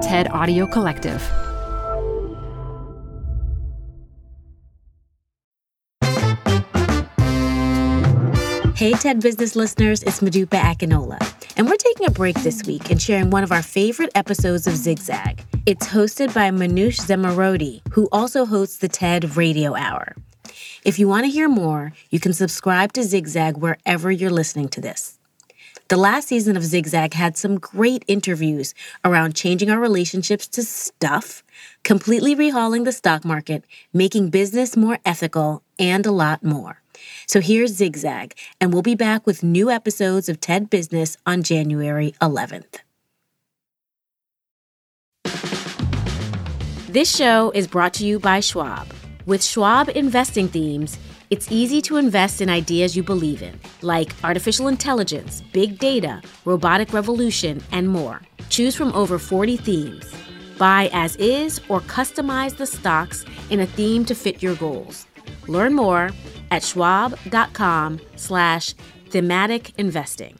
TED Audio Collective. Hey, TED Business listeners, it's Modupe Akinola. And we're taking a break this week and sharing one of our favorite episodes of Zigzag. It's hosted by Manoush Zomorodi, who also hosts the TED Radio Hour. If you want to hear more, you can subscribe to Zigzag wherever you're listening to this. The last season of Zigzag had some great interviews around changing our relationships to stuff, completely rehauling the stock market, making business more ethical, and a lot more. So here's Zigzag, and we'll be back with new episodes of TED Business on January 11th. This show is brought to you by Schwab. With Schwab investing themes, it's easy to invest in ideas you believe in, like artificial intelligence, big data, robotic revolution, and more. Choose from over 40 themes. Buy as is or customize the stocks in a theme to fit your goals. Learn more at schwab.com slash thematic investing.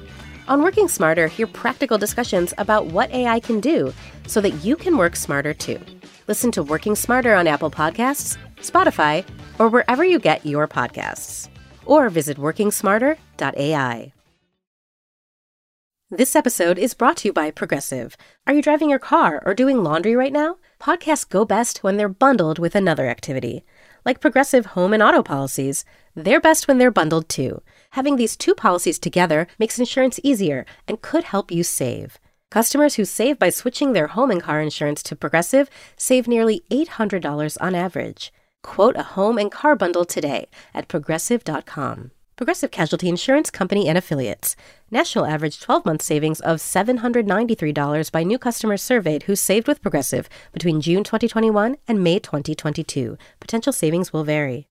On Working Smarter, hear practical discussions about what AI can do so that you can work smarter too. Listen to Working Smarter on Apple Podcasts, Spotify, or wherever you get your podcasts. Or visit workingsmarter.ai. This episode is brought to you by Progressive. Are you driving your car or doing laundry right now? Podcasts go best when they're bundled with another activity. Like Progressive home and auto policies, they're best when they're bundled too. Having these two policies together makes insurance easier and could help you save. Customers who save by switching their home and car insurance to Progressive save nearly $800 on average. Quote a home and car bundle today at progressive.com. Progressive Casualty Insurance Company and Affiliates. National average 12 month savings of $793 by new customers surveyed who saved with Progressive between June 2021 and May 2022. Potential savings will vary.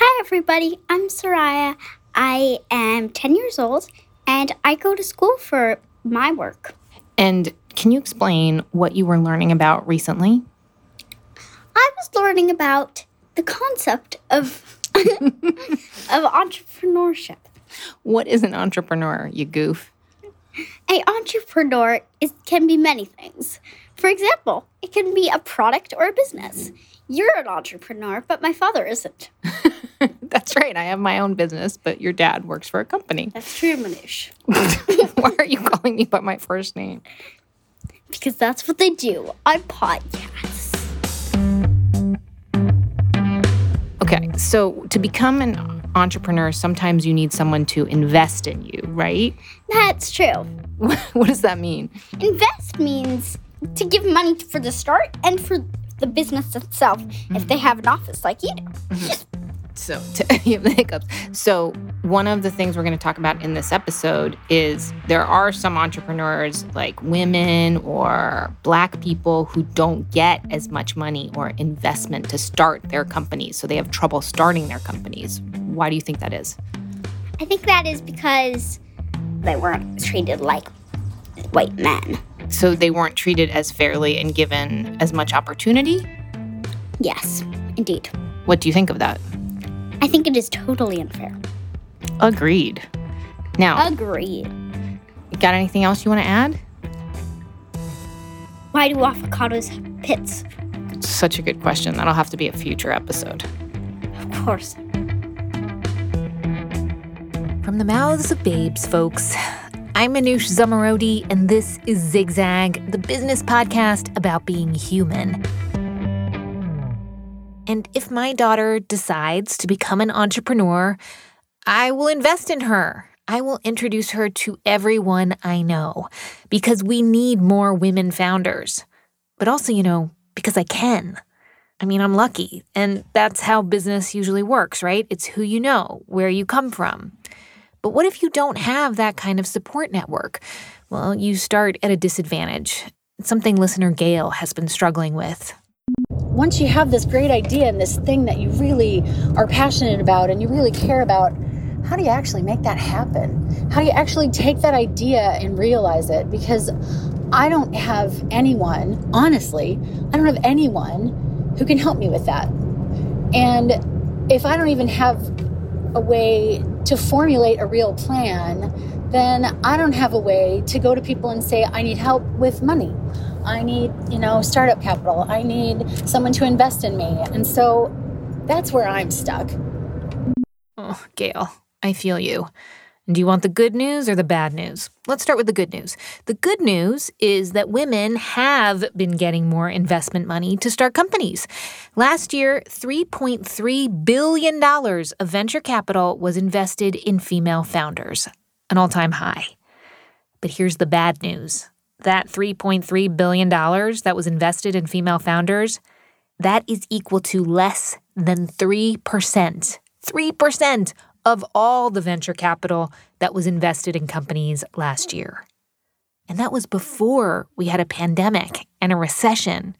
Hi, everybody. I'm Soraya. I am 10 years old and I go to school for my work. And can you explain what you were learning about recently? I was learning about the concept of, of entrepreneurship. What is an entrepreneur, you goof? A entrepreneur is, can be many things. For example, it can be a product or a business. You're an entrepreneur, but my father isn't. That's right. I have my own business, but your dad works for a company. That's true, Manoush. Why are you calling me by my first name? Because that's what they do on podcasts. Okay, so to become an entrepreneur, sometimes you need someone to invest in you, right? That's true. what does that mean? Invest means to give money for the start and for the business itself if they have an office like you do. Mm-hmm. So, to, you have the hiccups. So, one of the things we're going to talk about in this episode is there are some entrepreneurs, like women or black people, who don't get as much money or investment to start their companies. So, they have trouble starting their companies. Why do you think that is? I think that is because they weren't treated like white men. So, they weren't treated as fairly and given as much opportunity? Yes, indeed. What do you think of that? I think it is totally unfair. Agreed. Now, Agreed. got anything else you want to add? Why do avocados have pits? Such a good question. That'll have to be a future episode. Of course. From the mouths of babes, folks. I'm Manoush Zomorodi, and this is Zigzag, the business podcast about being human. And if my daughter decides to become an entrepreneur, I will invest in her. I will introduce her to everyone I know because we need more women founders. But also, you know, because I can. I mean, I'm lucky, and that's how business usually works, right? It's who you know, where you come from. But what if you don't have that kind of support network? Well, you start at a disadvantage. It's something listener Gail has been struggling with. Once you have this great idea and this thing that you really are passionate about and you really care about, how do you actually make that happen? How do you actually take that idea and realize it? Because I don't have anyone, honestly, I don't have anyone who can help me with that. And if I don't even have a way to formulate a real plan, then I don't have a way to go to people and say, I need help with money. I need, you know, startup capital. I need someone to invest in me. And so that's where I'm stuck. Oh, Gail, I feel you. Do you want the good news or the bad news? Let's start with the good news. The good news is that women have been getting more investment money to start companies. Last year, $3.3 billion of venture capital was invested in female founders, an all time high. But here's the bad news that $3.3 billion that was invested in female founders, that is equal to less than 3%. 3% of all the venture capital that was invested in companies last year. And that was before we had a pandemic and a recession.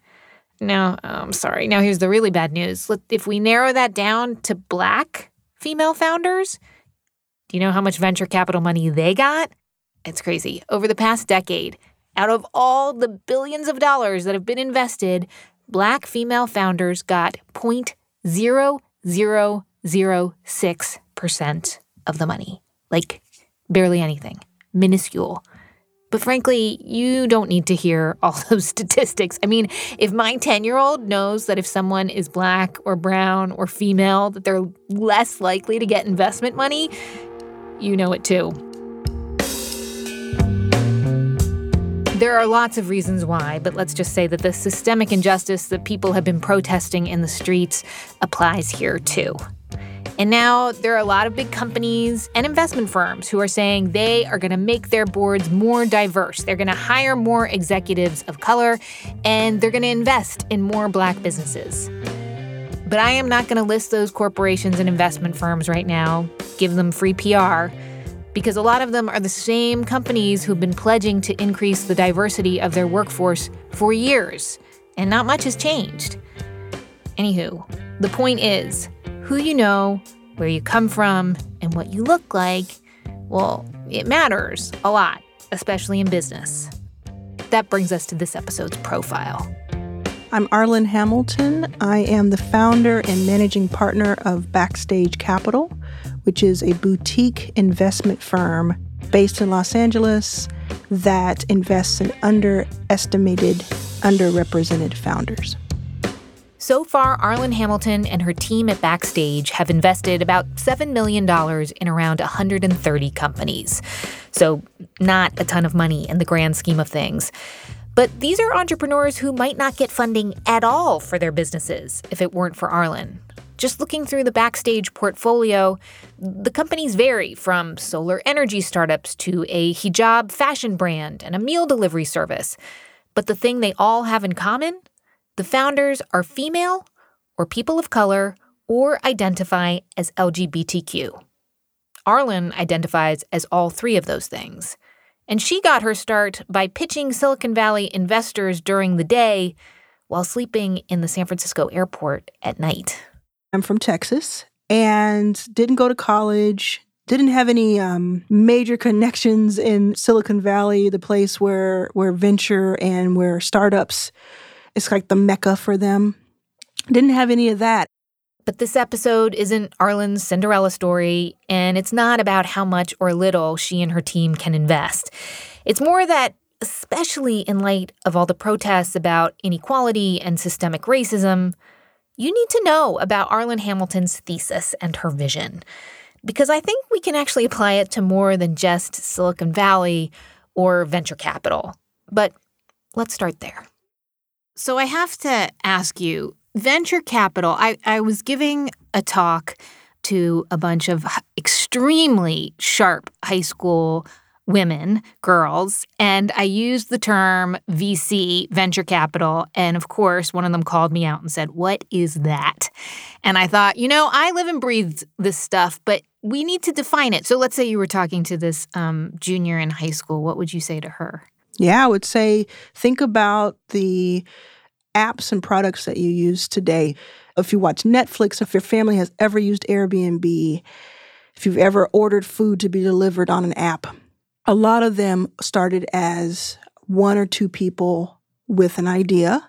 Now, I'm sorry. Now, here's the really bad news. If we narrow that down to black female founders, do you know how much venture capital money they got? It's crazy. Over the past decade, out of all the billions of dollars that have been invested, black female founders got 0.0006 percent of the money. Like barely anything, minuscule. But frankly, you don't need to hear all those statistics. I mean, if my 10 year old knows that if someone is black or brown or female, that they're less likely to get investment money, you know it too. There are lots of reasons why, but let's just say that the systemic injustice that people have been protesting in the streets applies here too. And now there are a lot of big companies and investment firms who are saying they are going to make their boards more diverse. They're going to hire more executives of color and they're going to invest in more black businesses. But I am not going to list those corporations and investment firms right now, give them free PR, because a lot of them are the same companies who've been pledging to increase the diversity of their workforce for years, and not much has changed. Anywho, the point is who you know, where you come from, and what you look like, well, it matters a lot, especially in business. That brings us to this episode's profile. I'm Arlan Hamilton. I am the founder and managing partner of Backstage Capital, which is a boutique investment firm based in Los Angeles that invests in underestimated, underrepresented founders. So far, Arlan Hamilton and her team at Backstage have invested about $7 million in around 130 companies. So, not a ton of money in the grand scheme of things. But these are entrepreneurs who might not get funding at all for their businesses if it weren't for Arlan. Just looking through the Backstage portfolio, the companies vary from solar energy startups to a hijab fashion brand and a meal delivery service. But the thing they all have in common the founders are female or people of color or identify as LGBTQ. Arlan identifies as all three of those things. And she got her start by pitching Silicon Valley investors during the day while sleeping in the San Francisco airport at night. I'm from Texas and didn't go to college, didn't have any um, major connections in Silicon Valley, the place where, where venture and where startups it's like the mecca for them. Didn't have any of that. But this episode isn't Arlan's Cinderella story, and it's not about how much or little she and her team can invest. It's more that, especially in light of all the protests about inequality and systemic racism, you need to know about Arlan Hamilton's thesis and her vision. Because I think we can actually apply it to more than just Silicon Valley or venture capital. But let's start there. So I have to ask you venture capital, I, I was giving a talk to a bunch of extremely sharp high school women, girls, and I used the term VC, venture capital. And of course, one of them called me out and said, What is that? And I thought, you know, I live and breathe this stuff, but we need to define it. So let's say you were talking to this um, junior in high school. What would you say to her? Yeah, I would say think about the apps and products that you use today. If you watch Netflix, if your family has ever used Airbnb, if you've ever ordered food to be delivered on an app, a lot of them started as one or two people with an idea.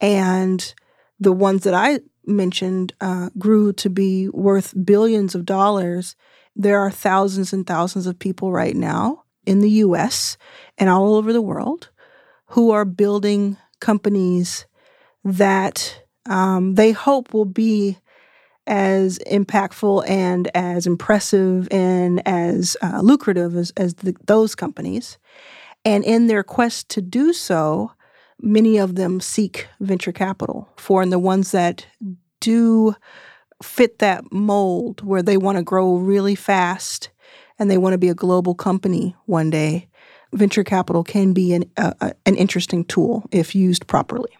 And the ones that I mentioned uh, grew to be worth billions of dollars. There are thousands and thousands of people right now in the US and all over the world who are building companies that um, they hope will be as impactful and as impressive and as uh, lucrative as, as the, those companies. And in their quest to do so, many of them seek venture capital for, and the ones that do fit that mold where they want to grow really fast and they want to be a global company one day, venture capital can be an, uh, an interesting tool if used properly.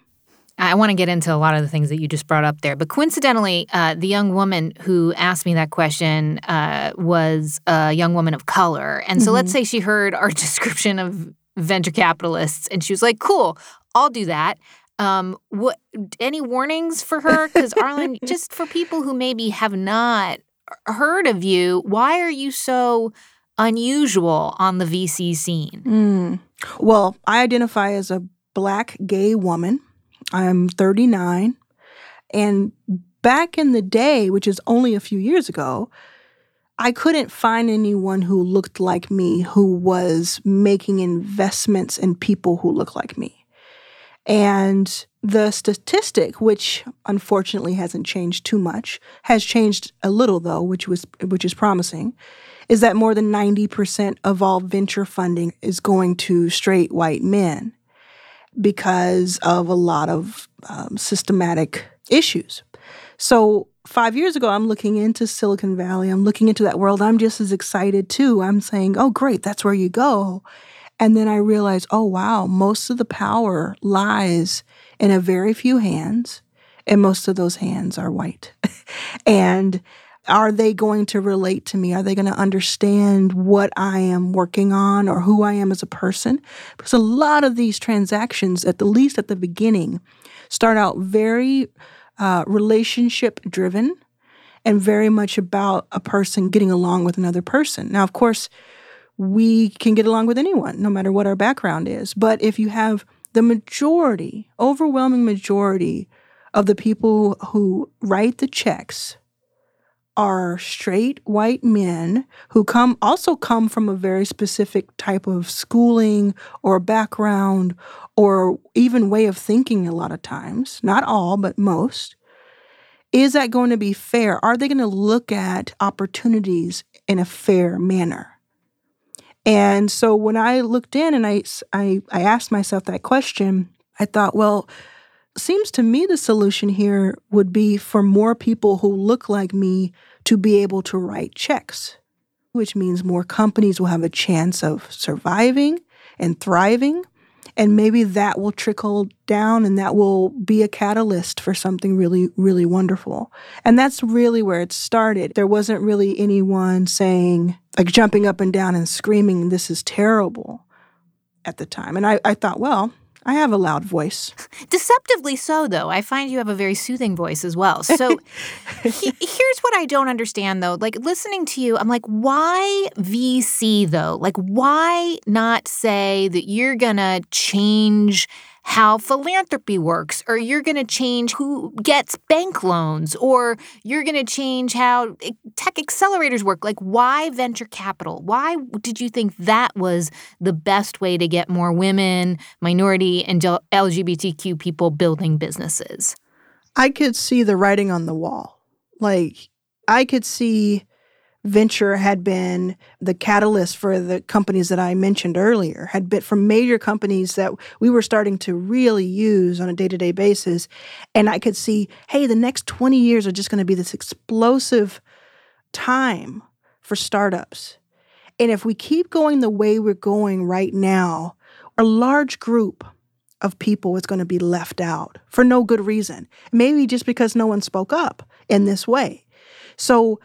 I want to get into a lot of the things that you just brought up there. But coincidentally, uh, the young woman who asked me that question uh, was a young woman of color. And so mm-hmm. let's say she heard our description of venture capitalists and she was like, cool, I'll do that. Um, what any warnings for her? Because Arlan, just for people who maybe have not heard of you, why are you so unusual on the VC scene? Mm. Well, I identify as a black gay woman. I'm 39. And back in the day, which is only a few years ago, I couldn't find anyone who looked like me who was making investments in people who look like me. And the statistic, which unfortunately hasn't changed too much, has changed a little though, which was which is promising, is that more than 90% of all venture funding is going to straight white men because of a lot of um, systematic issues. So, five years ago, I'm looking into Silicon Valley, I'm looking into that world. I'm just as excited too. I'm saying, oh, great, that's where you go. And then I realize, oh, wow, most of the power lies in a very few hands, and most of those hands are white. and are they going to relate to me? Are they going to understand what I am working on or who I am as a person? Because a lot of these transactions, at the least at the beginning, start out very uh, relationship driven and very much about a person getting along with another person. Now, of course, we can get along with anyone, no matter what our background is. But if you have the majority, overwhelming majority of the people who write the checks are straight white men who come also come from a very specific type of schooling or background or even way of thinking a lot of times not all but most. Is that going to be fair? Are they going to look at opportunities in a fair manner? And so when i looked in and i i, I asked myself that question i thought well seems to me the solution here would be for more people who look like me to be able to write checks, which means more companies will have a chance of surviving and thriving. And maybe that will trickle down and that will be a catalyst for something really, really wonderful. And that's really where it started. There wasn't really anyone saying, like jumping up and down and screaming, this is terrible at the time. And I, I thought, well, I have a loud voice. Deceptively so, though. I find you have a very soothing voice as well. So he, here's what I don't understand, though. Like listening to you, I'm like, why VC, though? Like, why not say that you're going to change how philanthropy works, or you're going to change who gets bank loans, or you're going to change how eh, tech accelerators work. Like, why venture capital? Why did you think that was the best way to get more women, minority, and LGBTQ people building businesses? I could see the writing on the wall. Like, I could see venture had been the catalyst for the companies that I mentioned earlier, had been from major companies that we were starting to really use on a day to day basis. And I could see, hey, the next 20 years are just going to be this explosive time for startups. And if we keep going the way we're going right now, a large group of people is going to be left out for no good reason. Maybe just because no one spoke up in this way. So,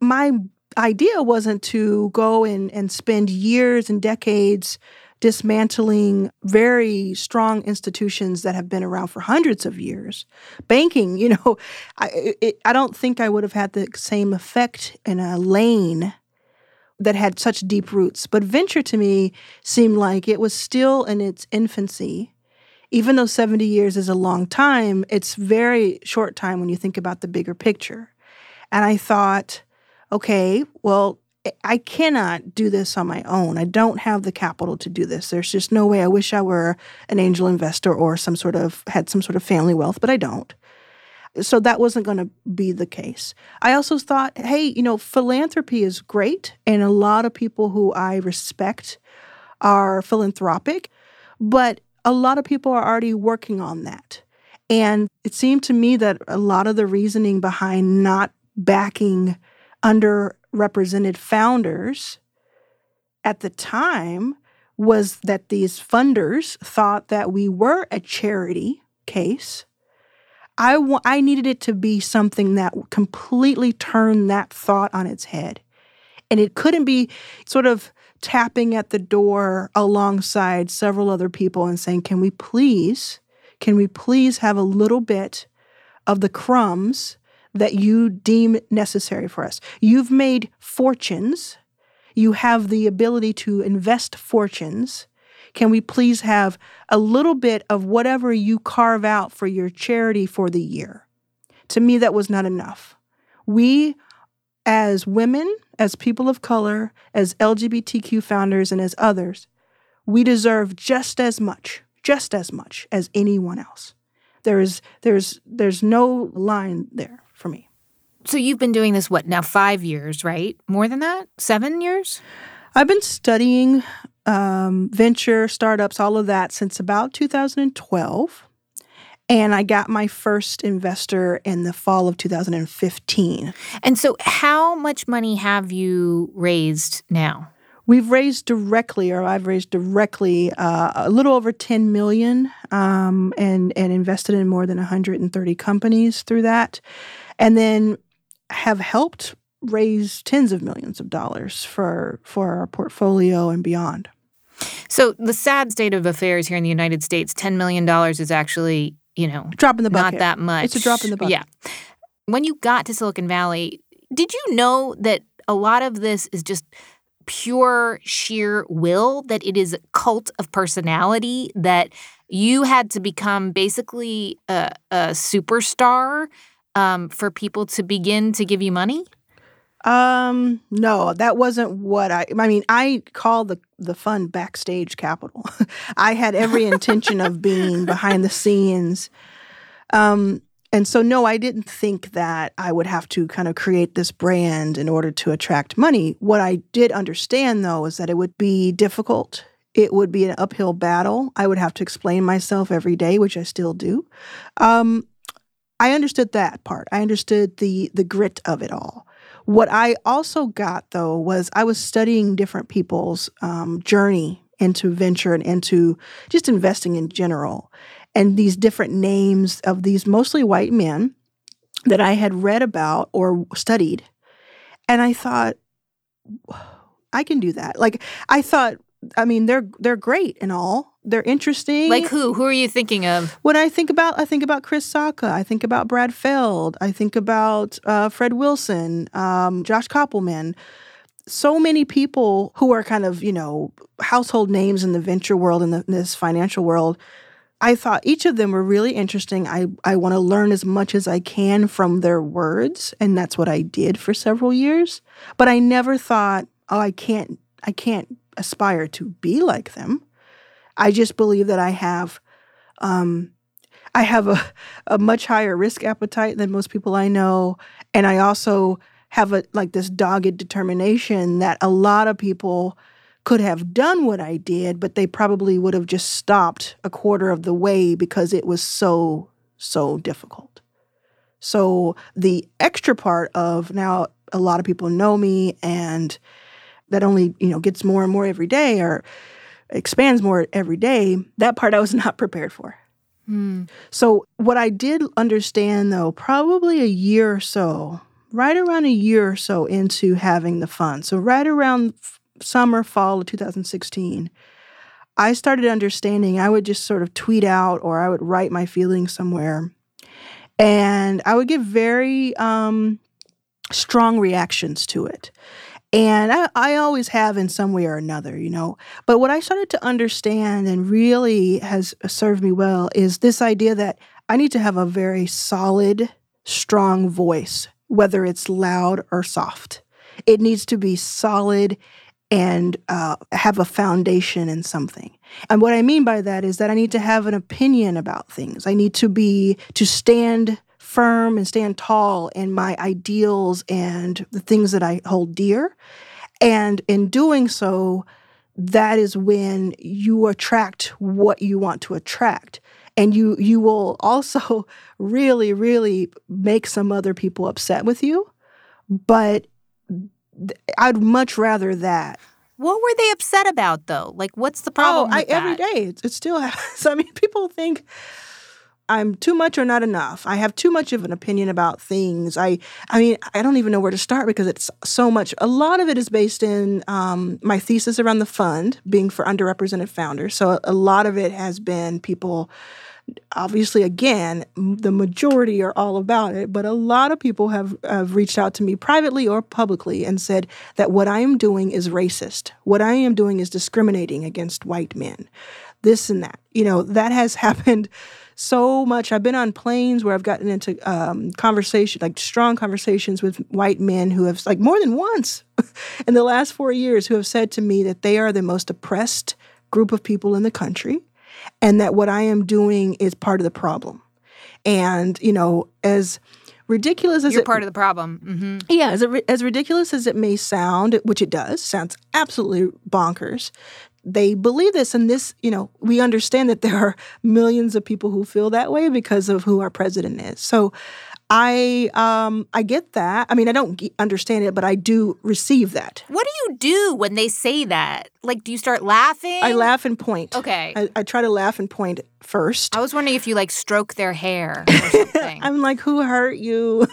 my idea wasn't to go and, and spend years and decades dismantling very strong institutions that have been around for hundreds of years. Banking, you know, I, it, I don't think I would have had the same effect in a lane that had such deep roots. But venture to me seemed like it was still in its infancy. Even though 70 years is a long time, it's very short time when you think about the bigger picture. And I thought, okay, well, I cannot do this on my own. I don't have the capital to do this. There's just no way. I wish I were an angel investor or some sort of had some sort of family wealth, but I don't. So that wasn't going to be the case. I also thought, hey, you know, philanthropy is great, and a lot of people who I respect are philanthropic, but a lot of people are already working on that. And it seemed to me that a lot of the reasoning behind not backing underrepresented founders at the time was that these funders thought that we were a charity case. I, I needed it to be something that completely turned that thought on its head. And it couldn't be sort of tapping at the door alongside several other people and saying, Can we please, can we please have a little bit of the crumbs that you deem necessary for us. You've made fortunes. You have the ability to invest fortunes. Can we please have a little bit of whatever you carve out for your charity for the year? To me, that was not enough. We, as women, as people of color, as LGBTQ founders, and as others, we deserve just as much, just as much as anyone else. There is, there's, there's no line there for me. So you've been doing this, what, now five years, right? More than that? Seven years? I've been studying um, venture, startups, all of that since about 2012. And I got my first investor in the fall of 2015. And so, how much money have you raised now? We've raised directly, or I've raised directly, uh, a little over 10 million, um, and and invested in more than 130 companies through that and then have helped raise tens of millions of dollars for for our portfolio and beyond. So the sad state of affairs here in the United States, ten million dollars is actually, you know, drop in the bucket. Not that much. It's a drop in the bucket. Yeah. When you got to Silicon Valley, did you know that a lot of this is just pure sheer will that it is a cult of personality that you had to become basically a, a superstar um, for people to begin to give you money? Um, no, that wasn't what I. I mean, I call the the fund backstage capital. I had every intention of being behind the scenes. Um, and so, no, I didn't think that I would have to kind of create this brand in order to attract money. What I did understand, though, is that it would be difficult. It would be an uphill battle. I would have to explain myself every day, which I still do. Um, I understood that part. I understood the the grit of it all. What I also got though was I was studying different people's um, journey into venture and into just investing in general, and these different names of these mostly white men that I had read about or studied, and I thought I can do that. Like I thought, I mean, they're they're great and all, they're interesting. Like who? Who are you thinking of? When I think about, I think about Chris Sacca. I think about Brad Feld. I think about uh, Fred Wilson, um, Josh Kopelman. So many people who are kind of you know household names in the venture world and in this financial world. I thought each of them were really interesting. I, I want to learn as much as I can from their words, and that's what I did for several years. But I never thought, oh, I can't I can't aspire to be like them. I just believe that I have um, I have a, a much higher risk appetite than most people I know. And I also have a like this dogged determination that a lot of people could have done what I did, but they probably would have just stopped a quarter of the way because it was so, so difficult. So the extra part of now a lot of people know me and that only, you know, gets more and more every day or expands more every day, that part I was not prepared for. Hmm. So what I did understand though, probably a year or so, right around a year or so into having the fund. So right around summer, fall of 2016, I started understanding I would just sort of tweet out or I would write my feelings somewhere. And I would get very um, strong reactions to it. And I, I always have in some way or another, you know. But what I started to understand and really has served me well is this idea that I need to have a very solid, strong voice, whether it's loud or soft. It needs to be solid and uh, have a foundation in something. And what I mean by that is that I need to have an opinion about things. I need to be, to stand firm and stand tall in my ideals and the things that I hold dear. And in doing so, that is when you attract what you want to attract. And you you will also really, really make some other people upset with you. But I'd much rather that. What were they upset about though? Like, what's the oh, problem? Oh, I, every day it, it still happens. I mean, people think I'm too much or not enough. I have too much of an opinion about things. I, I mean, I don't even know where to start because it's so much. A lot of it is based in um, my thesis around the fund being for underrepresented founders. So a, a lot of it has been people obviously again the majority are all about it but a lot of people have, have reached out to me privately or publicly and said that what i am doing is racist what i am doing is discriminating against white men this and that you know that has happened so much i've been on planes where i've gotten into um, conversation like strong conversations with white men who have like more than once in the last four years who have said to me that they are the most oppressed group of people in the country and that what I am doing is part of the problem. And, you know, as ridiculous as You're it, part of the problem. hmm yeah, as, it, as ridiculous as it may sound, which it does, sounds absolutely bonkers. They believe this, and this, you know, we understand that there are millions of people who feel that way because of who our president is. So, I um I get that. I mean, I don't understand it, but I do receive that. What do you do when they say that? Like, do you start laughing? I laugh and point. Okay. I, I try to laugh and point first. I was wondering if you like stroke their hair or something. I'm like, who hurt you?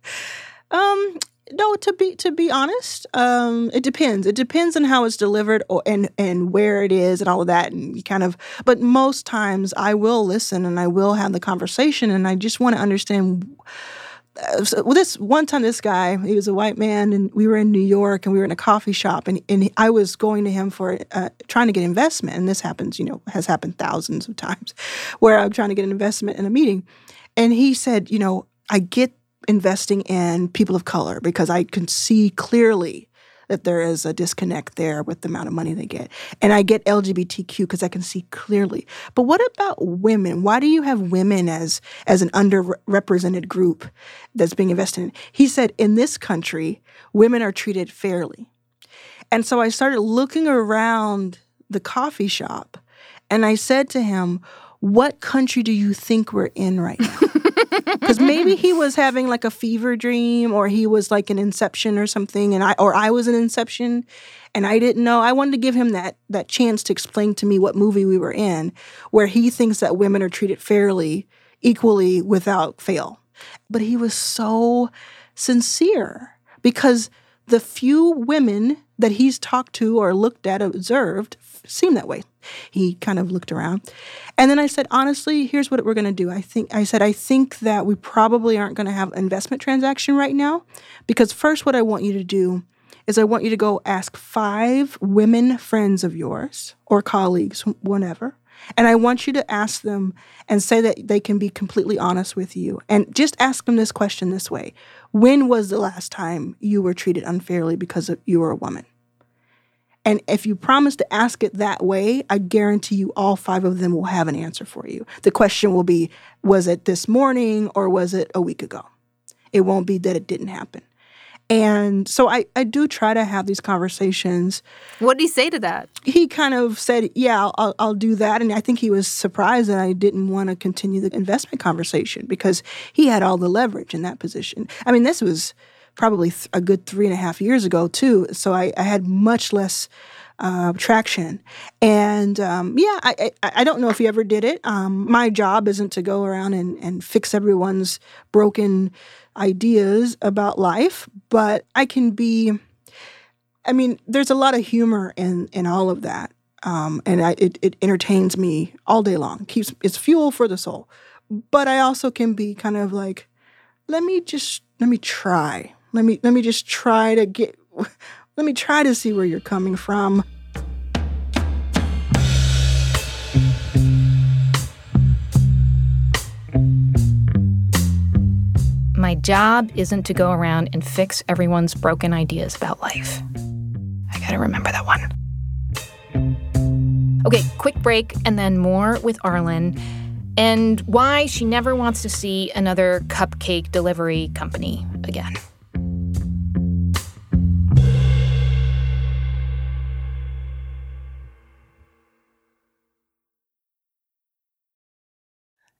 um, no, to be to be honest, um, it depends. It depends on how it's delivered or and and where it is and all of that, and you kind of. But most times, I will listen and I will have the conversation, and I just want to understand. Uh, so, this one time, this guy, he was a white man, and we were in New York, and we were in a coffee shop, and, and I was going to him for uh, trying to get investment, and this happens, you know, has happened thousands of times, where I'm trying to get an investment in a meeting, and he said, you know, I get investing in people of color because I can see clearly that there is a disconnect there with the amount of money they get. And I get LGBTQ because I can see clearly. But what about women? Why do you have women as as an underrepresented group that's being invested in? He said in this country, women are treated fairly. And so I started looking around the coffee shop and I said to him, what country do you think we're in right now? Because maybe he was having like a fever dream, or he was like an Inception or something, and I or I was an Inception, and I didn't know. I wanted to give him that that chance to explain to me what movie we were in, where he thinks that women are treated fairly, equally, without fail. But he was so sincere because the few women that he's talked to or looked at, observed, seem that way. He kind of looked around. And then I said, honestly, here's what we're going to do. I think I said I think that we probably aren't going to have investment transaction right now because first what I want you to do is I want you to go ask 5 women friends of yours or colleagues, whatever. And I want you to ask them and say that they can be completely honest with you. And just ask them this question this way When was the last time you were treated unfairly because of, you were a woman? And if you promise to ask it that way, I guarantee you all five of them will have an answer for you. The question will be Was it this morning or was it a week ago? It won't be that it didn't happen. And so I, I do try to have these conversations. What did he say to that? He kind of said, Yeah, I'll, I'll do that. And I think he was surprised that I didn't want to continue the investment conversation because he had all the leverage in that position. I mean, this was probably th- a good three and a half years ago, too. So I, I had much less uh, traction. And um, yeah, I, I, I, don't know if he ever did it. Um, my job isn't to go around and, and fix everyone's broken ideas about life, but I can be. I mean, there's a lot of humor in in all of that, um, and I, it, it entertains me all day long. keeps it's fuel for the soul. But I also can be kind of like, let me just let me try. Let me let me just try to get let me try to see where you're coming from. My job isn't to go around and fix everyone's broken ideas about life. I gotta remember that one. Okay, quick break and then more with Arlan and why she never wants to see another cupcake delivery company again.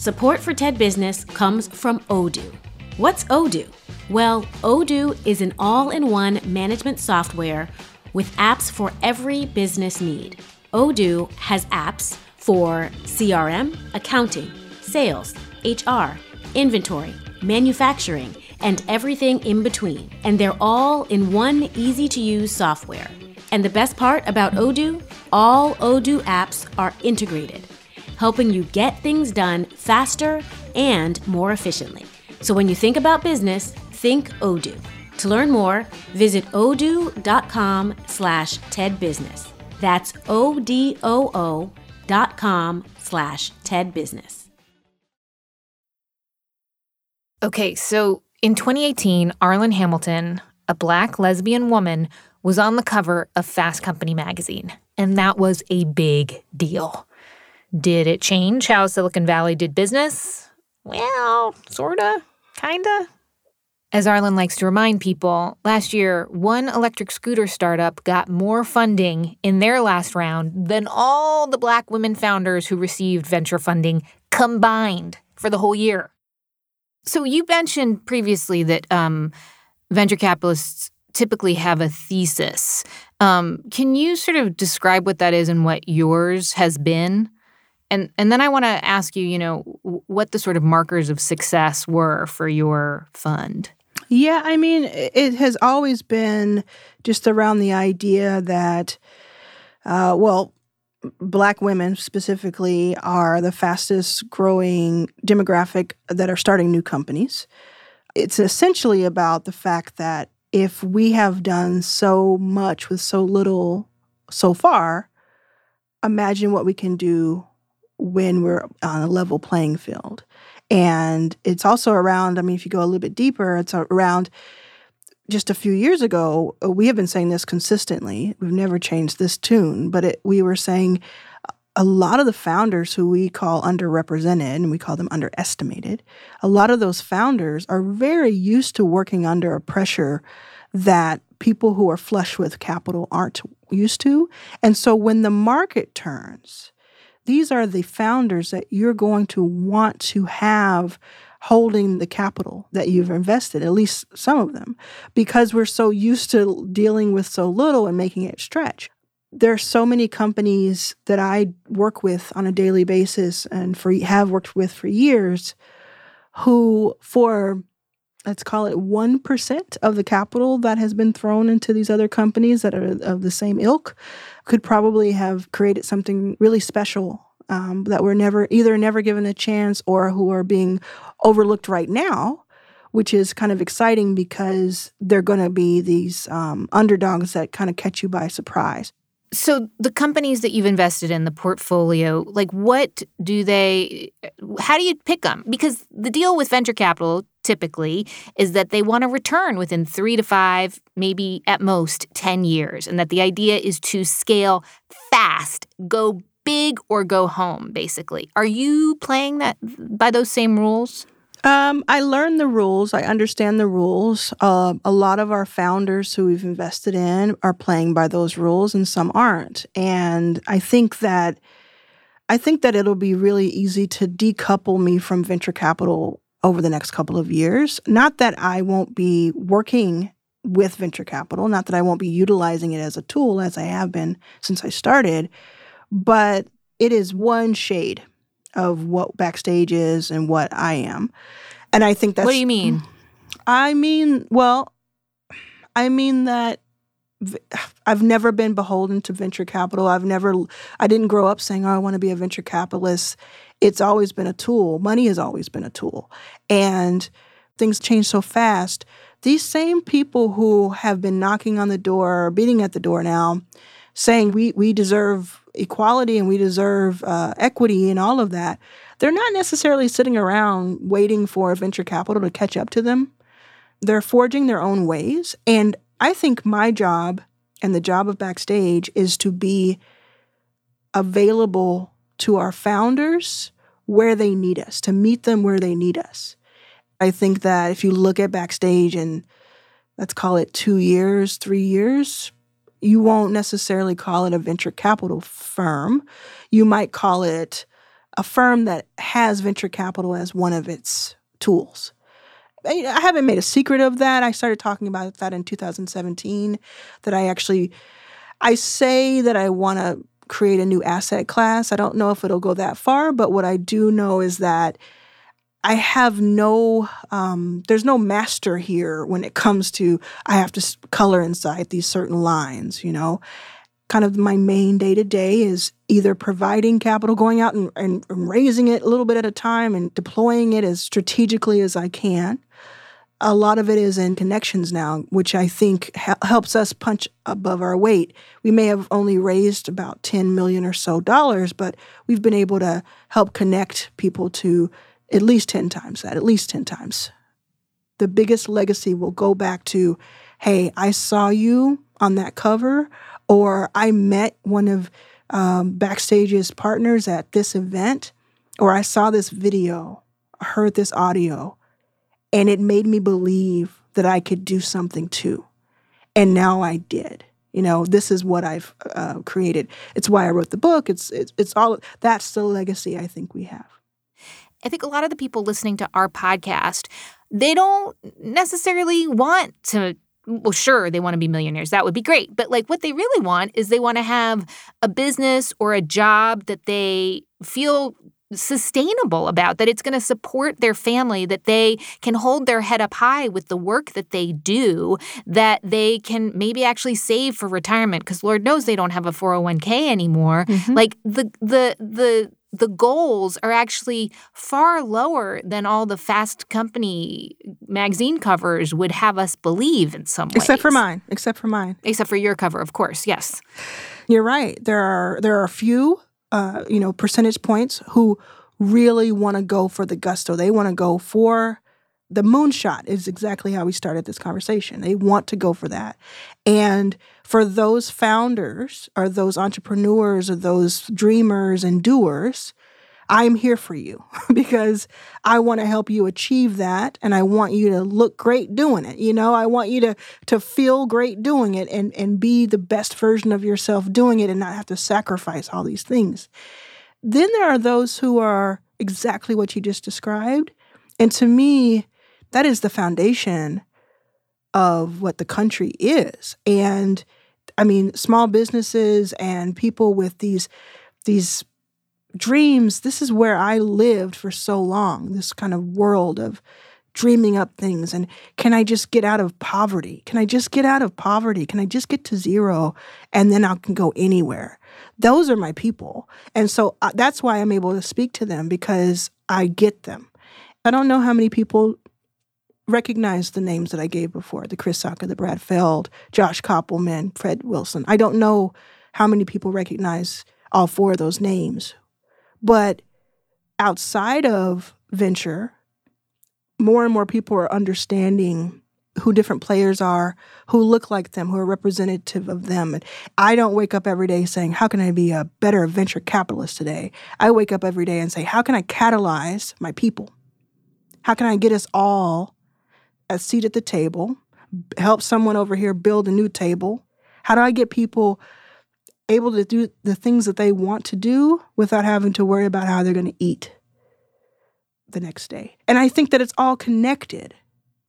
Support for TED Business comes from Odoo. What's Odoo? Well, Odoo is an all in one management software with apps for every business need. Odoo has apps for CRM, accounting, sales, HR, inventory, manufacturing, and everything in between. And they're all in one easy to use software. And the best part about Odoo? All Odoo apps are integrated helping you get things done faster and more efficiently. So when you think about business, think Odoo. To learn more, visit odoo.com slash tedbusiness. That's O-D-O-O dot com slash tedbusiness. Okay, so in 2018, Arlan Hamilton, a black lesbian woman, was on the cover of Fast Company magazine, and that was a big deal. Did it change how Silicon Valley did business? Well, sorta, kinda. As Arlan likes to remind people, last year, one electric scooter startup got more funding in their last round than all the black women founders who received venture funding combined for the whole year. So, you mentioned previously that um, venture capitalists typically have a thesis. Um, can you sort of describe what that is and what yours has been? And and then I want to ask you, you know, what the sort of markers of success were for your fund. Yeah, I mean, it has always been just around the idea that, uh, well, black women specifically are the fastest growing demographic that are starting new companies. It's essentially about the fact that if we have done so much with so little so far, imagine what we can do when we're on a level playing field. And it's also around, I mean, if you go a little bit deeper, it's around just a few years ago, uh, we have been saying this consistently. We've never changed this tune, but it, we were saying a lot of the founders who we call underrepresented and we call them underestimated, a lot of those founders are very used to working under a pressure that people who are flush with capital aren't used to. And so when the market turns, these are the founders that you're going to want to have holding the capital that you've invested, at least some of them, because we're so used to dealing with so little and making it stretch. There are so many companies that I work with on a daily basis and for have worked with for years who for let's call it 1% of the capital that has been thrown into these other companies that are of the same ilk could probably have created something really special um, that were never either never given a chance or who are being overlooked right now which is kind of exciting because they're going to be these um, underdogs that kind of catch you by surprise. So the companies that you've invested in the portfolio, like what do they how do you pick them? Because the deal with venture capital typically is that they want to return within 3 to 5, maybe at most 10 years and that the idea is to scale fast, go big or go home basically. Are you playing that by those same rules? Um, I learned the rules. I understand the rules. Uh, a lot of our founders who we've invested in are playing by those rules, and some aren't. And I think that I think that it'll be really easy to decouple me from venture capital over the next couple of years. Not that I won't be working with venture capital, not that I won't be utilizing it as a tool as I have been since I started, but it is one shade of what backstage is and what I am. And I think that's What do you mean? I mean, well, I mean that I've never been beholden to venture capital. I've never I didn't grow up saying, "Oh, I want to be a venture capitalist." It's always been a tool. Money has always been a tool. And things change so fast. These same people who have been knocking on the door, beating at the door now, saying we we deserve equality and we deserve uh, equity and all of that, they're not necessarily sitting around waiting for venture capital to catch up to them. They're forging their own ways. And I think my job and the job of Backstage is to be available to our founders where they need us, to meet them where they need us. I think that if you look at Backstage and let's call it two years, three years, you won't necessarily call it a venture capital firm. You might call it a firm that has venture capital as one of its tools. I haven't made a secret of that. I started talking about that in 2017 that I actually I say that I want to create a new asset class. I don't know if it'll go that far, but what I do know is that I have no, um, there's no master here when it comes to I have to color inside these certain lines, you know. Kind of my main day to day is either providing capital, going out and, and, and raising it a little bit at a time and deploying it as strategically as I can. A lot of it is in connections now, which I think ha- helps us punch above our weight. We may have only raised about 10 million or so dollars, but we've been able to help connect people to at least 10 times that, at least 10 times. The biggest legacy will go back to, hey, I saw you on that cover, or I met one of um, Backstage's partners at this event, or I saw this video, heard this audio, and it made me believe that I could do something too. And now I did. You know, this is what I've uh, created. It's why I wrote the book. It's, it's it's all that's the legacy I think we have. I think a lot of the people listening to our podcast, they don't necessarily want to well, sure, they want to be millionaires. That would be great. But like what they really want is they want to have a business or a job that they feel sustainable about, that it's going to support their family, that they can hold their head up high with the work that they do, that they can maybe actually save for retirement because Lord knows they don't have a 401k anymore. Mm-hmm. Like the the the the goals are actually far lower than all the fast company magazine covers would have us believe in some ways. Except for mine. Except for mine. Except for your cover, of course. Yes. You're right. There are there are a few uh, you know, percentage points who really want to go for the gusto. They want to go for the moonshot is exactly how we started this conversation. They want to go for that. And for those founders or those entrepreneurs or those dreamers and doers, I'm here for you because I want to help you achieve that and I want you to look great doing it. You know, I want you to to feel great doing it and and be the best version of yourself doing it and not have to sacrifice all these things. Then there are those who are exactly what you just described. And to me, that is the foundation of what the country is. And I mean, small businesses and people with these these dreams, this is where I lived for so long, this kind of world of dreaming up things and can I just get out of poverty? Can I just get out of poverty? Can I just get to zero and then I can go anywhere? Those are my people. And so uh, that's why I'm able to speak to them because I get them. I don't know how many people recognize the names that I gave before the Chris Sacca, the Brad Feld, Josh Kopelman, Fred Wilson. I don't know how many people recognize all four of those names. But outside of venture, more and more people are understanding who different players are, who look like them, who are representative of them. And I don't wake up every day saying, How can I be a better venture capitalist today? I wake up every day and say, How can I catalyze my people? How can I get us all a seat at the table, help someone over here build a new table? How do I get people able to do the things that they want to do without having to worry about how they're going to eat the next day? And I think that it's all connected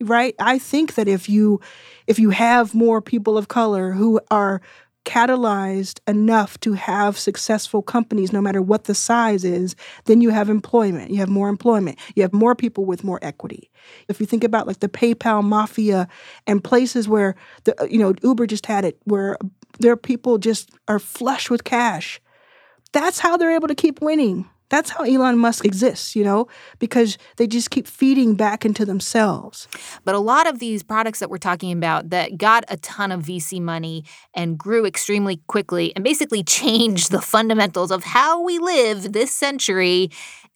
right i think that if you if you have more people of color who are catalyzed enough to have successful companies no matter what the size is then you have employment. You have more employment. You have more people with more equity. If you think about like the paypal mafia and places where the you know uber just had it where their people just are flush with cash that's how they're able to keep winning that's how Elon Musk exists, you know, because they just keep feeding back into themselves. But a lot of these products that we're talking about that got a ton of VC money and grew extremely quickly and basically changed the fundamentals of how we live this century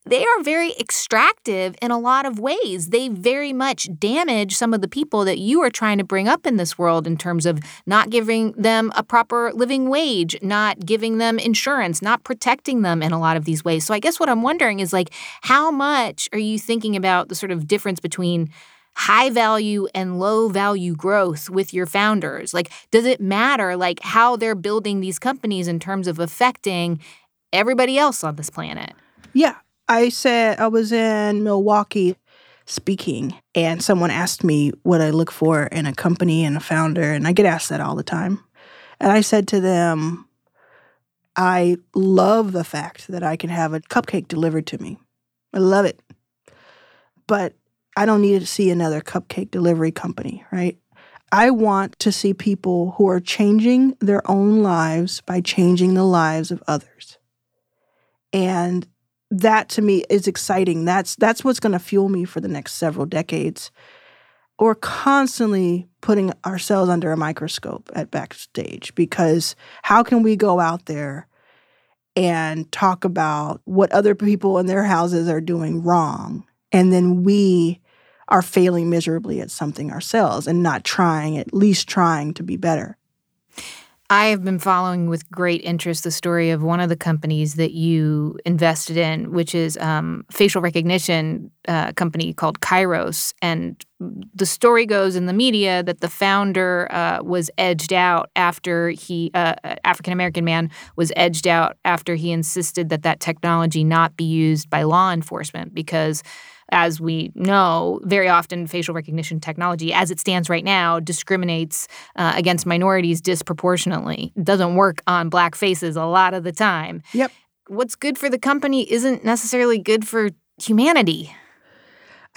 they are very extractive in a lot of ways. They very much damage some of the people that you are trying to bring up in this world in terms of not giving them a proper living wage, not giving them insurance, not protecting them in a lot of these ways. So I guess what I'm wondering is like how much are you thinking about the sort of difference between high value and low value growth with your founders? Like does it matter like how they're building these companies in terms of affecting everybody else on this planet? Yeah, I said I was in Milwaukee speaking, and someone asked me what I look for in a company and a founder, and I get asked that all the time. And I said to them, I love the fact that I can have a cupcake delivered to me. I love it. But I don't need to see another cupcake delivery company, right? I want to see people who are changing their own lives by changing the lives of others. And that to me is exciting. That's that's what's going to fuel me for the next several decades. We're constantly putting ourselves under a microscope at backstage because how can we go out there and talk about what other people in their houses are doing wrong and then we are failing miserably at something ourselves and not trying at least trying to be better. I have been following with great interest the story of one of the companies that you invested in, which is um, facial recognition uh, company called Kairos. And the story goes in the media that the founder uh, was edged out after he, uh, African American man, was edged out after he insisted that that technology not be used by law enforcement because as we know, very often facial recognition technology, as it stands right now, discriminates uh, against minorities disproportionately. It doesn't work on black faces a lot of the time. Yep. What's good for the company isn't necessarily good for humanity.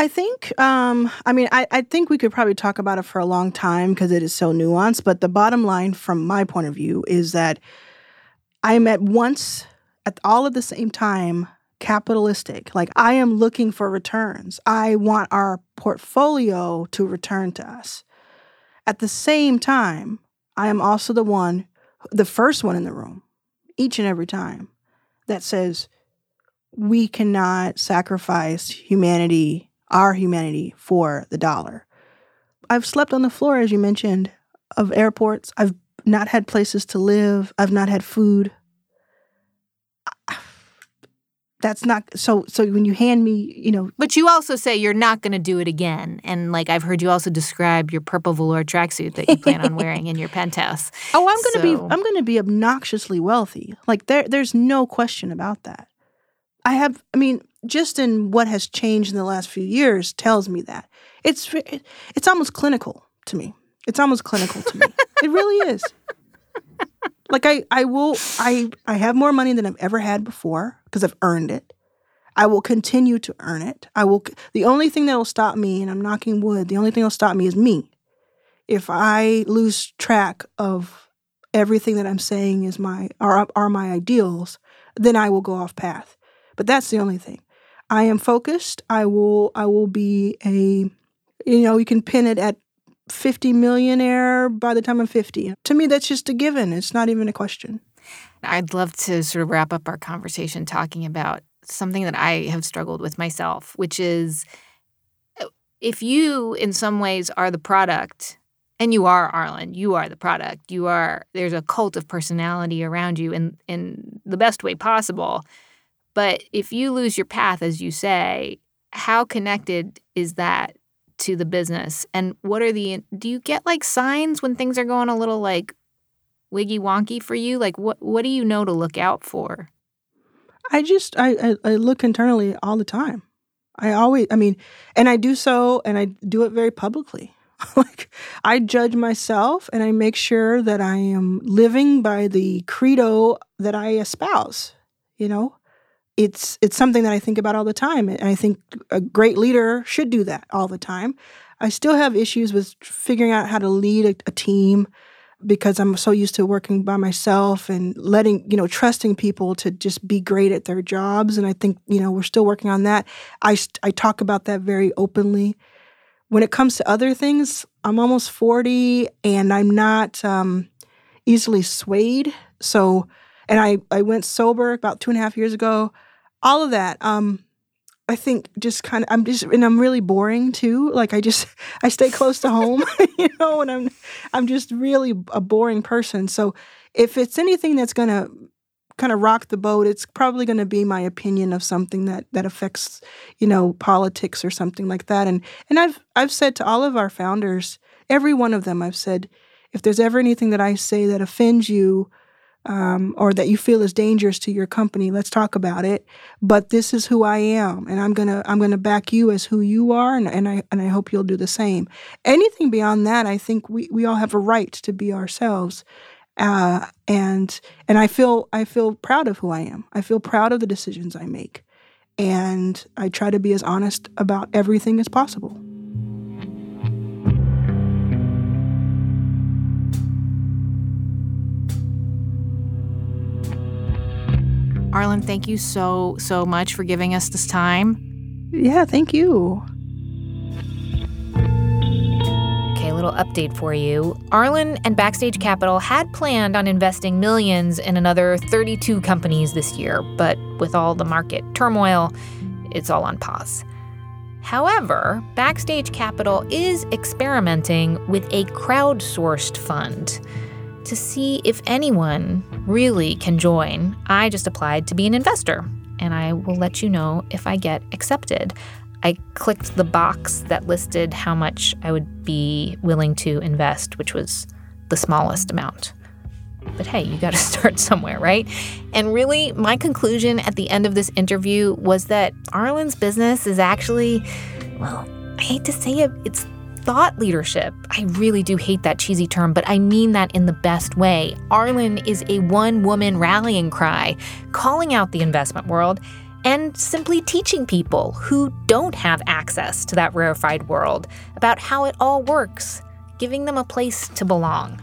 I think, um, I mean, I, I think we could probably talk about it for a long time because it is so nuanced. But the bottom line, from my point of view, is that I'm at once, at all at the same time, capitalistic. Like I am looking for returns. I want our portfolio to return to us. At the same time, I am also the one, the first one in the room, each and every time, that says we cannot sacrifice humanity, our humanity, for the dollar. I've slept on the floor, as you mentioned, of airports. I've not had places to live. I've not had food that's not so so when you hand me you know but you also say you're not going to do it again. And like i've heard you also describe your purple velour tracksuit that you plan on wearing in your penthouse. Oh i'm going to be i'm going to be obnoxiously wealthy. Like there there's no question about that. I have i mean just in what has changed in the last few years tells me that. It's it's almost clinical to me. It's almost clinical to me. It really is like I, I will I I have more money than I've ever had before because I've earned it. I will continue to earn it. I will the only thing that will stop me, and I'm knocking wood, the only thing that'll stop me is me. If I lose track of everything that I'm saying is my are are my ideals, then I will go off path. But that's the only thing. I am focused. I will I will be a You know, you can pin it at 50 millionaire by the time I'm 50. To me, that's just a given. It's not even a question. I'd love to sort of wrap up our conversation talking about something that I have struggled with myself, which is if you, in some ways, are the product, and you are Arlan, you are the product. You are there's a cult of personality around you in in the best way possible. But if you lose your path, as you say, how connected is that to the business? And what are the do you get like signs when things are going a little like wiggy wonky for you? Like what what do you know to look out for? I just I, I, I look internally all the time. I always I mean, and I do so and I do it very publicly. like I judge myself and I make sure that I am living by the credo that I espouse, you know? It's it's something that I think about all the time and I think a great leader should do that all the time. I still have issues with figuring out how to lead a, a team because I'm so used to working by myself and letting, you know, trusting people to just be great at their jobs. And I think, you know, we're still working on that. I, I talk about that very openly. When it comes to other things, I'm almost 40 and I'm not um, easily swayed. So, and I, I went sober about two and a half years ago. All of that. Um, I think just kind of I'm just and I'm really boring too. Like I just I stay close to home, you know, and I'm I'm just really a boring person. So if it's anything that's going to kind of rock the boat, it's probably going to be my opinion of something that that affects, you know, politics or something like that. And and I've I've said to all of our founders, every one of them I've said if there's ever anything that I say that offends you, um, or that you feel is dangerous to your company, let's talk about it. But this is who I am, and I'm gonna I'm gonna back you as who you are, and, and I and I hope you'll do the same. Anything beyond that, I think we we all have a right to be ourselves, uh, and and I feel I feel proud of who I am. I feel proud of the decisions I make, and I try to be as honest about everything as possible. Arlan, thank you so, so much for giving us this time. Yeah, thank you. Okay, a little update for you. Arlan and Backstage Capital had planned on investing millions in another 32 companies this year, but with all the market turmoil, it's all on pause. However, Backstage Capital is experimenting with a crowdsourced fund to see if anyone really can join, I just applied to be an investor, and I will let you know if I get accepted. I clicked the box that listed how much I would be willing to invest, which was the smallest amount. But hey, you got to start somewhere, right? And really, my conclusion at the end of this interview was that Arlan's business is actually, well, I hate to say it, it's thought leadership. I really do hate that cheesy term, but I mean that in the best way. Arlan is a one woman rallying cry, calling out the investment world and simply teaching people who don't have access to that rarefied world about how it all works, giving them a place to belong.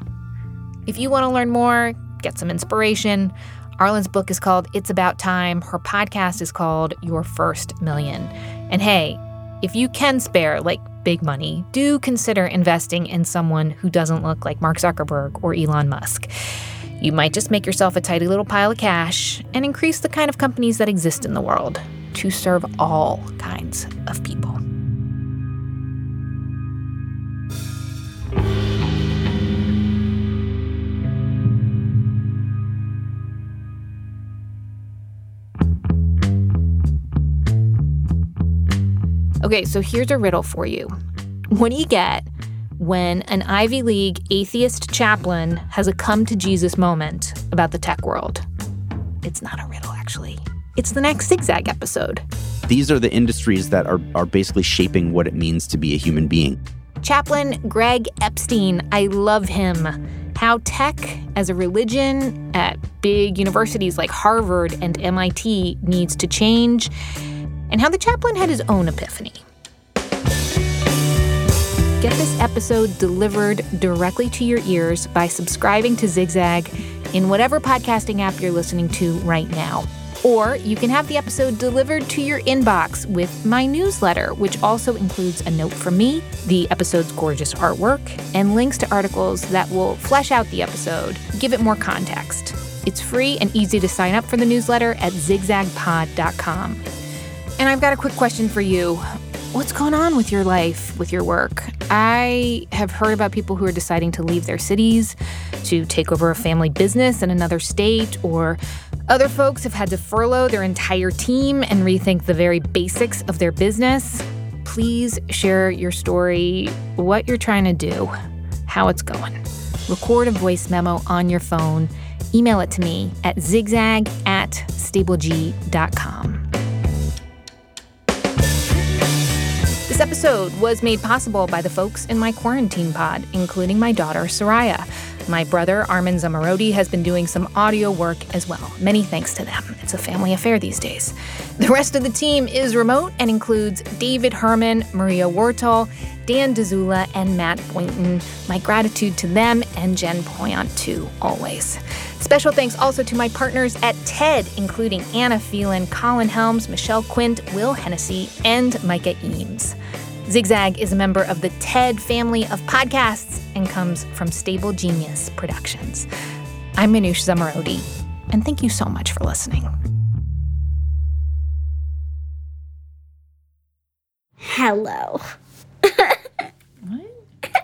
If you want to learn more, get some inspiration, Arlan's book is called It's About Time. Her podcast is called Your First Million. And hey, if you can spare like big money, do consider investing in someone who doesn't look like Mark Zuckerberg or Elon Musk. You might just make yourself a tidy little pile of cash and increase the kind of companies that exist in the world to serve all kinds of people. Okay, so here's a riddle for you. What do you get when an Ivy League atheist chaplain has a come to Jesus moment about the tech world? It's not a riddle, actually. It's the next Zigzag episode. These are the industries that are, are basically shaping what it means to be a human being. Chaplain Greg Epstein, I love him. How tech as a religion at big universities like Harvard and MIT needs to change and how the chaplain had his own epiphany. Get this episode delivered directly to your ears by subscribing to Zigzag in whatever podcasting app you're listening to right now. Or you can have the episode delivered to your inbox with my newsletter, which also includes a note from me, the episode's gorgeous artwork, and links to articles that will flesh out the episode, give it more context. It's free and easy to sign up for the newsletter at zigzagpod.com. And I've got a quick question for you. What's going on with your life, with your work? I have heard about people who are deciding to leave their cities to take over a family business in another state, or other folks have had to furlough their entire team and rethink the very basics of their business. Please share your story, what you're trying to do, how it's going. Record a voice memo on your phone. Email it to me at zigzag at stableg.com. episode was made possible by the folks in my quarantine pod, including my daughter, Soraya. My brother, Armin Zomorodi, has been doing some audio work as well. Many thanks to them. It's a family affair these days. The rest of the team is remote and includes David Herman, Maria Wortel, Dan Dzula, and Matt Boynton. My gratitude to them and Jen Poyant, too, always. Special thanks also to my partners at TED, including Anna Phelan, Colin Helms, Michelle Quint, Will Hennessy, and Micah Eames. Zigzag is a member of the TED family of podcasts and comes from Stable Genius Productions. I'm Manoush Zomorodi, and thank you so much for listening. Hello. What?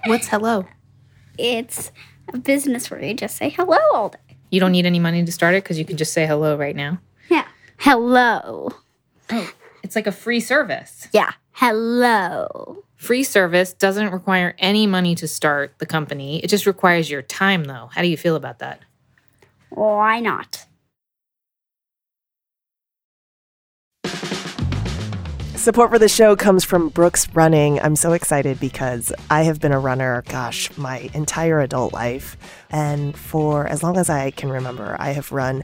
What's hello? It's a business where you just say hello all day. You don't need any money to start it because you can just say hello right now. Yeah. Hello. Oh, it's like a free service. Yeah. Hello. Free service doesn't require any money to start the company. It just requires your time, though. How do you feel about that? Why not? Support for the show comes from Brooks Running. I'm so excited because I have been a runner, gosh, my entire adult life. And for as long as I can remember, I have run